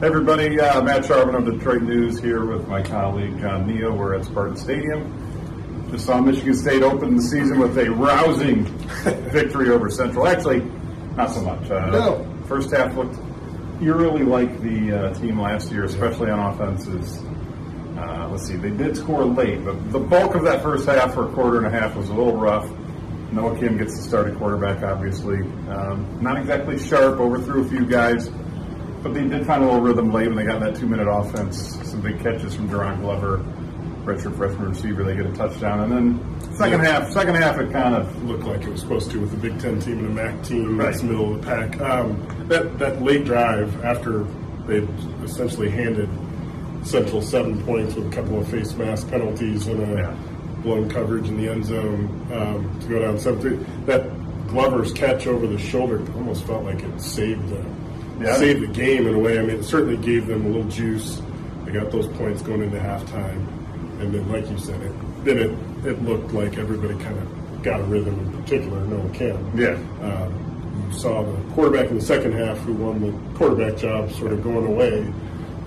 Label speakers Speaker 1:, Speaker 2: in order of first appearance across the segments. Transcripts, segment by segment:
Speaker 1: Hey everybody, uh, Matt Charboneau of Detroit News here with my colleague John Niyo. We're at Spartan Stadium. Just saw Michigan State open the season with a rousing victory over Central. Actually, not so much. Uh,
Speaker 2: No.
Speaker 1: First half looked eerily like the uh, team last year, especially on offenses. Uh, let's see, they did score late, but the bulk of that first half for a quarter and a half was a little rough. Noah Kim gets the starting quarterback, obviously. Um, not exactly sharp, overthrew a few guys. But they did find a little rhythm late when they got that two minute offense. Some big catches from Jaron Glover, redshirt freshman receiver. They get a touchdown, and then second half, second half, it kind of
Speaker 2: looked like it was supposed to with the Big Ten team and a MAC team.
Speaker 1: Right.
Speaker 2: That's middle of the pack. Um, that that late drive after they essentially handed Central seven points with a couple of face mask penalties and a
Speaker 1: Yeah.
Speaker 2: blown coverage in the end zone um, to go down seven three. That Glover's catch over the shoulder almost felt like it saved the
Speaker 1: Yeah.
Speaker 2: saved the game in a way. I mean, it certainly gave them a little juice. They got those points going into halftime, and then, like you said, it then it it looked like everybody kind of got a rhythm. In particular, Noah Kim.
Speaker 1: Yeah.
Speaker 2: Um, you saw the quarterback in the second half who won the quarterback job sort of going away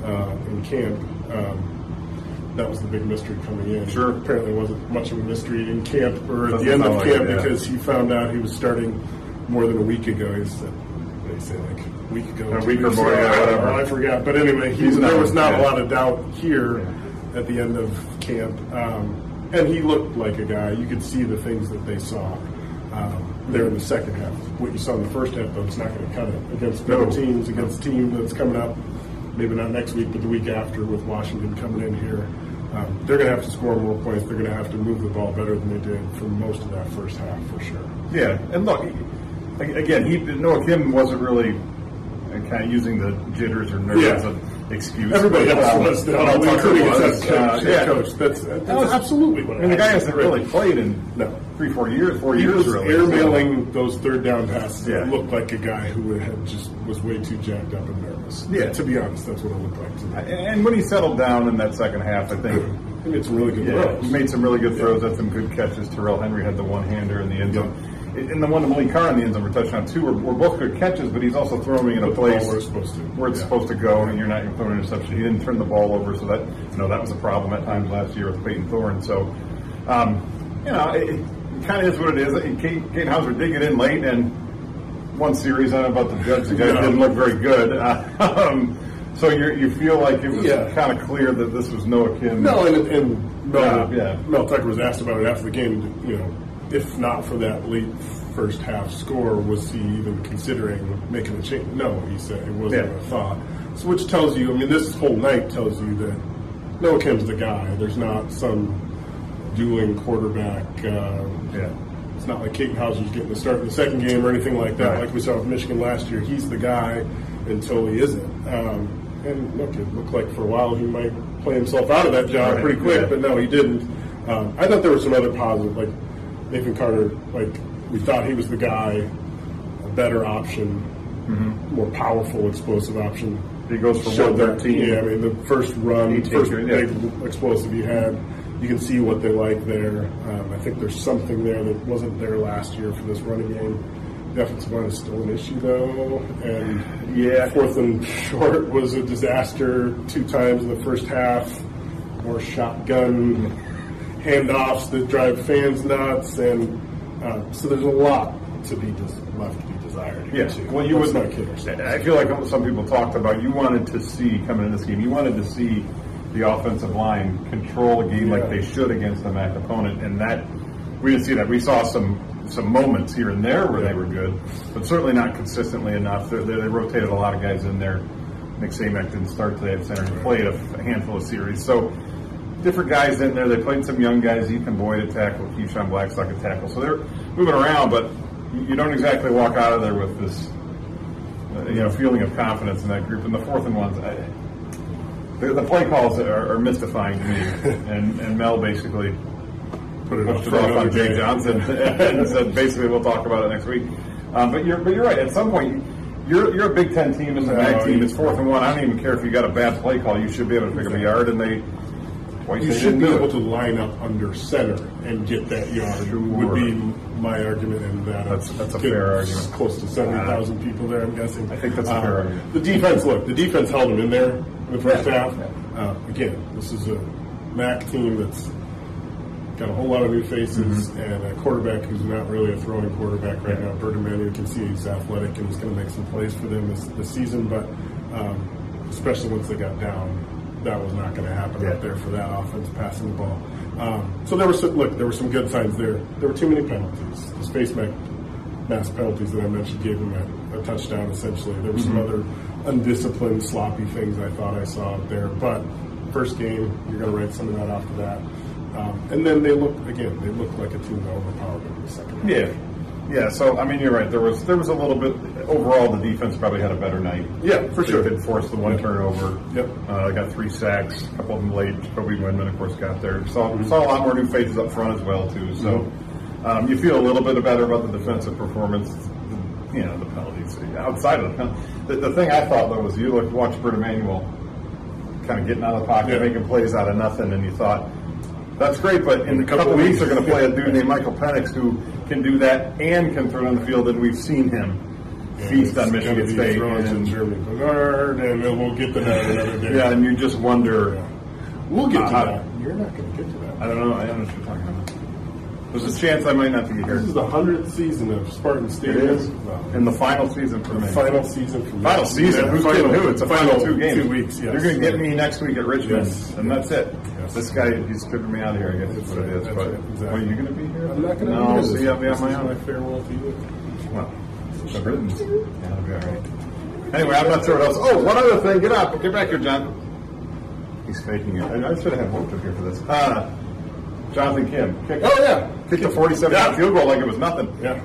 Speaker 2: uh, in camp. Um, that was the big mystery coming in.
Speaker 1: Sure.
Speaker 2: Apparently, wasn't much of a mystery in camp or at
Speaker 1: Doesn't
Speaker 2: the end of
Speaker 1: like
Speaker 2: camp
Speaker 1: it, yeah.
Speaker 2: because he found out he was starting more than a week ago. He said, they say like a week ago,
Speaker 1: A week or more, yeah, whatever.
Speaker 2: I forgot. But anyway, he,
Speaker 1: He's
Speaker 2: there was not
Speaker 1: yeah.
Speaker 2: a lot of doubt here at the end of camp, um, and he looked like a guy. You could see the things that they saw. Um, there in the second half. What you saw in the first half, though, it's not going to cut it against better teams, against a team that's coming up, maybe not next week, but the week after with Washington coming in here. Um, they're going to have to score more points. They're going to have to move the ball better than they did for most of that first half, for sure.
Speaker 1: Yeah, and look, again, he Noah Kim wasn't really kind of using the jitters or nerves
Speaker 2: Yeah.
Speaker 1: as an excuse.
Speaker 2: Everybody else
Speaker 1: um,
Speaker 2: was,
Speaker 1: but I'll
Speaker 2: including his
Speaker 1: was,
Speaker 2: coach.
Speaker 1: uh, yeah.
Speaker 2: coach. That's, that's
Speaker 1: That was-
Speaker 2: absolutely what
Speaker 1: I mean, the guy hasn't really played in
Speaker 2: No.
Speaker 1: three, four years, four
Speaker 2: He
Speaker 1: years
Speaker 2: was
Speaker 1: really.
Speaker 2: airmailing those third down passes.
Speaker 1: Yeah.
Speaker 2: It looked like a guy who had just was way too jacked up and nervous.
Speaker 1: Yeah.
Speaker 2: To be honest, that's what it looked like to me.
Speaker 1: And when he settled down in that second half, I think
Speaker 2: He made some really good
Speaker 1: yeah,
Speaker 2: throws.
Speaker 1: he made some really good throws, had some good catches. Tyrell Henry had the one hander in the end zone. And the one to Maliq Carr in the end zone for touchdown too were, were both good catches, but he's also throwing in a
Speaker 2: Put the ball
Speaker 1: place
Speaker 2: where it's supposed to.
Speaker 1: where it's
Speaker 2: Yeah.
Speaker 1: supposed to go, and you're not going to throw an interception. He didn't turn the ball over, so that you know that was a problem at times last year with Payton Thorne. So, um, you know, it, it kind of is what it is. Kate, Katin Houser did get in late, and one series I don't know about the judge. The guy didn't look very good. Uh, um, so you you feel like it was
Speaker 2: Yeah.
Speaker 1: kind of clear that this was Noah Kim.
Speaker 2: No, and, and Mel,
Speaker 1: Yeah, yeah.
Speaker 2: Mel Tucker was asked about it after the game. You know, if not for that late first half score, was he even considering making a change? No, he said it wasn't
Speaker 1: Yeah.
Speaker 2: a thought. So, which tells you, I mean, this whole night tells you that Noah Kim's the guy. There's not some dueling quarterback. Uh,
Speaker 1: Yeah.
Speaker 2: It's not like Katin Houser's getting the start in the second game or anything like that,
Speaker 1: Right.
Speaker 2: like we saw with Michigan last year. He's the guy until he isn't. Um, and look, it looked like for a while he might play himself out of that job
Speaker 1: Right,
Speaker 2: pretty quick,
Speaker 1: yeah.
Speaker 2: but no, he didn't. Um, I thought there were some other positive, like Nathan Carter. Like we thought he was the guy, a better option, more powerful, explosive option.
Speaker 1: Mm-hmm. He goes for
Speaker 2: Showed that-
Speaker 1: 113.
Speaker 2: Yeah, I mean the first run,
Speaker 1: 18,
Speaker 2: first
Speaker 1: yeah.
Speaker 2: big explosive he had. You can see what they like there. Um, I think there's something there that wasn't there last year for this running game. The offensive line is still an issue though, and
Speaker 1: Yeah.
Speaker 2: fourth and short was a disaster two times in the first half. More shotgun handoffs that drive fans nuts, and uh, so there's a lot to be des- left to be desired. here,
Speaker 1: Yeah, well, you would
Speaker 2: not kid ourselves.
Speaker 1: I feel like some people talked about. You wanted to see coming in this game. You wanted to see the offensive line control a game like they should against a MAC opponent, and that we didn't see that. We saw some some moments here and there where they were good, but certainly not consistently enough. They, they, they rotated a lot of guys in there. Nick Samac didn't start today at center. He played a, a handful of series, so different guys in there. They played some young guys. Ethan Boyd at tackle, Keyshawn Blackstock at tackle. So they're moving around, but you don't exactly walk out of there with this, uh, you know, feeling of confidence in that group. And the fourth and ones, I, the, the play calls are, are mystifying to me, and, and Mel basically
Speaker 2: Put it up
Speaker 1: pushed
Speaker 2: to
Speaker 1: it off on Jake
Speaker 2: day.
Speaker 1: Johnson and said basically we'll talk about it next week. Um, but you're but you're right. At some point, you're you're a Big Ten team and
Speaker 2: a
Speaker 1: MAC team It's fourth and one. I don't even care if you got a bad play call. You should be able to pick up a yard, and they. Twice
Speaker 2: You should be able
Speaker 1: it.
Speaker 2: to line up under center and get that yard.
Speaker 1: Sure.
Speaker 2: Would be my argument, and that
Speaker 1: That's- that's a fair argument.
Speaker 2: Close to seventy thousand people there, I'm guessing.
Speaker 1: I think that's a
Speaker 2: Uh,
Speaker 1: fair argument.
Speaker 2: The defense, look, the defense held them in there in the first
Speaker 1: Yeah.
Speaker 2: half. Uh, again, this is a MAC team that's got a whole lot of new faces
Speaker 1: Mm-hmm.
Speaker 2: and a quarterback who's not really a throwing quarterback right now. Bergman, you can see he's athletic and he's going to make some plays for them this, this season, but um, especially once they got down, that was not going to happen
Speaker 1: Yeah.
Speaker 2: out there for that offense passing the ball. Um, so there were some, look, there were some good signs there. There were too many penalties. The space mass penalties that I mentioned gave him a, a touchdown essentially. There were some other undisciplined, sloppy things I thought I saw out there. But first game, you're going to write some of that off to that. Um, and then they look again. They look like a team that overpowered them in the second half.
Speaker 1: Yeah, yeah. So I mean, you're right. There was there was a little bit overall. The defense probably had a better night.
Speaker 2: Yeah, for
Speaker 1: They
Speaker 2: sure.
Speaker 1: Did force the one turnover.
Speaker 2: Yep.
Speaker 1: Uh, got three sacks. A couple of them late. Kobe Windman, of course, got there. Saw
Speaker 2: Mm-hmm.
Speaker 1: saw a lot more new faces up front as well too. So um, you feel a little bit better about the defensive performance. You know the penalties outside of the penalty. The, the thing I thought though was you look watch Bert Emanuel kind of getting out of the pocket,
Speaker 2: Yeah.
Speaker 1: making plays out of nothing, and you thought. That's great, but in a couple of weeks they're going to play a dude named Michael Penix who can do that and can throw it on the field, and we've seen him feast on Michigan State. And,
Speaker 2: and then we'll get to that another day.
Speaker 1: yeah, and you just wonder.
Speaker 2: we'll get to that. You're not going to get to that.
Speaker 1: I don't know. I don't know what you're talking about. There's a chance I might not be here.
Speaker 2: This is the hundredth season of Spartan
Speaker 1: It
Speaker 2: Stadium.
Speaker 1: is
Speaker 2: Well,
Speaker 1: in the final season for me.
Speaker 2: final season from
Speaker 1: Final season. Who's
Speaker 2: Final-
Speaker 1: who? It's a final, two games.
Speaker 2: Two weeks. Yes.
Speaker 1: You're going to get me next week at Richmond,
Speaker 2: Yes.
Speaker 1: and that's it.
Speaker 2: Yes.
Speaker 1: This guy, he's stripping me out of here. I guess that's what it is. But
Speaker 2: right, exactly.
Speaker 1: are you going to be here?
Speaker 2: I'm not going to
Speaker 1: No,
Speaker 2: be here.
Speaker 1: see,
Speaker 2: this-
Speaker 1: I'll be on my
Speaker 2: is
Speaker 1: own.
Speaker 2: my farewell to you.
Speaker 1: Well, the Britons. Yeah, that'll be all right. Anyway, I'm not sure what else. Oh, one other thing. Get up. Get back here, John. He's faking it. I, I should have had up here for this. Uh, Jonathan Kim. Kicked,
Speaker 2: Oh, yeah.
Speaker 1: Kicked a 47
Speaker 2: Yeah.
Speaker 1: field goal like it was nothing.
Speaker 2: Yeah.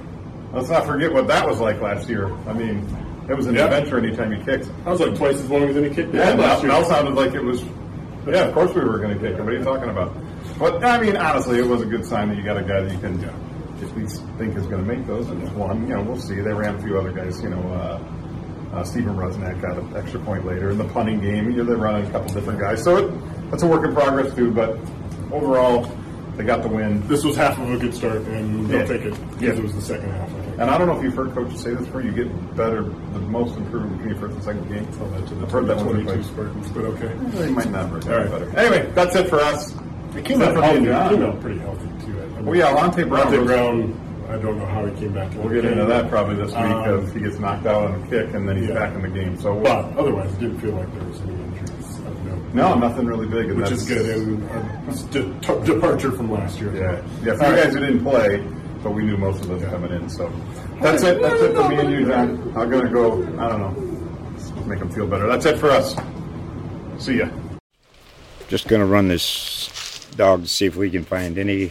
Speaker 1: Let's not forget what that was like last year. I mean, it was an
Speaker 2: Yeah.
Speaker 1: adventure anytime he kicked.
Speaker 2: I was like twice as long as any kick.
Speaker 1: Yeah,
Speaker 2: last year.
Speaker 1: Mel sounded like it was. Yeah, of course we were going to kick it. What are you talking about? But I mean, honestly, it was a good sign that you got a guy that you can at we think is going to make those. And one, you know, we'll see. They ran a few other guys. You know, uh, uh, Stephen Rusnak got an extra point later in the punting game. You know, they're running a couple different guys, so it, that's a work in progress too. But overall, they got the win.
Speaker 2: This was half of a good start, and they'll
Speaker 1: Yeah.
Speaker 2: take it because
Speaker 1: Yeah.
Speaker 2: it was the second half. I.
Speaker 1: And I don't know if you've heard coaches say this before. You get better, the most improved between your first and second game.
Speaker 2: Tell that to the
Speaker 1: I've heard that one
Speaker 2: 22
Speaker 1: twice.
Speaker 2: Spartans, but okay.
Speaker 1: They might not
Speaker 2: All right.
Speaker 1: better. Anyway, that's it for us.
Speaker 2: It came out
Speaker 1: for me
Speaker 2: healthy. It came out pretty healthy too. I mean,
Speaker 1: Well, yeah, Lante Brown
Speaker 2: Monte
Speaker 1: was-
Speaker 2: Brown. I don't know how he came back.
Speaker 1: We'll get into that probably this week
Speaker 2: Um,
Speaker 1: because he gets knocked out on a kick and then he's
Speaker 2: yeah.
Speaker 1: back in the game. So,
Speaker 2: But otherwise, it didn't feel like there was any injuries. of note.
Speaker 1: no, nothing really big. And
Speaker 2: which
Speaker 1: that's,
Speaker 2: is good and a de- departure from last year.
Speaker 1: Yeah, yeah. For
Speaker 2: All
Speaker 1: you guys who didn't play, but we knew most of those coming in. So that's it. That's it for me and you, John. I'm gonna go. I don't know. Make them feel better. That's it for us. See ya.
Speaker 3: Just going to run this dog to see if we can find any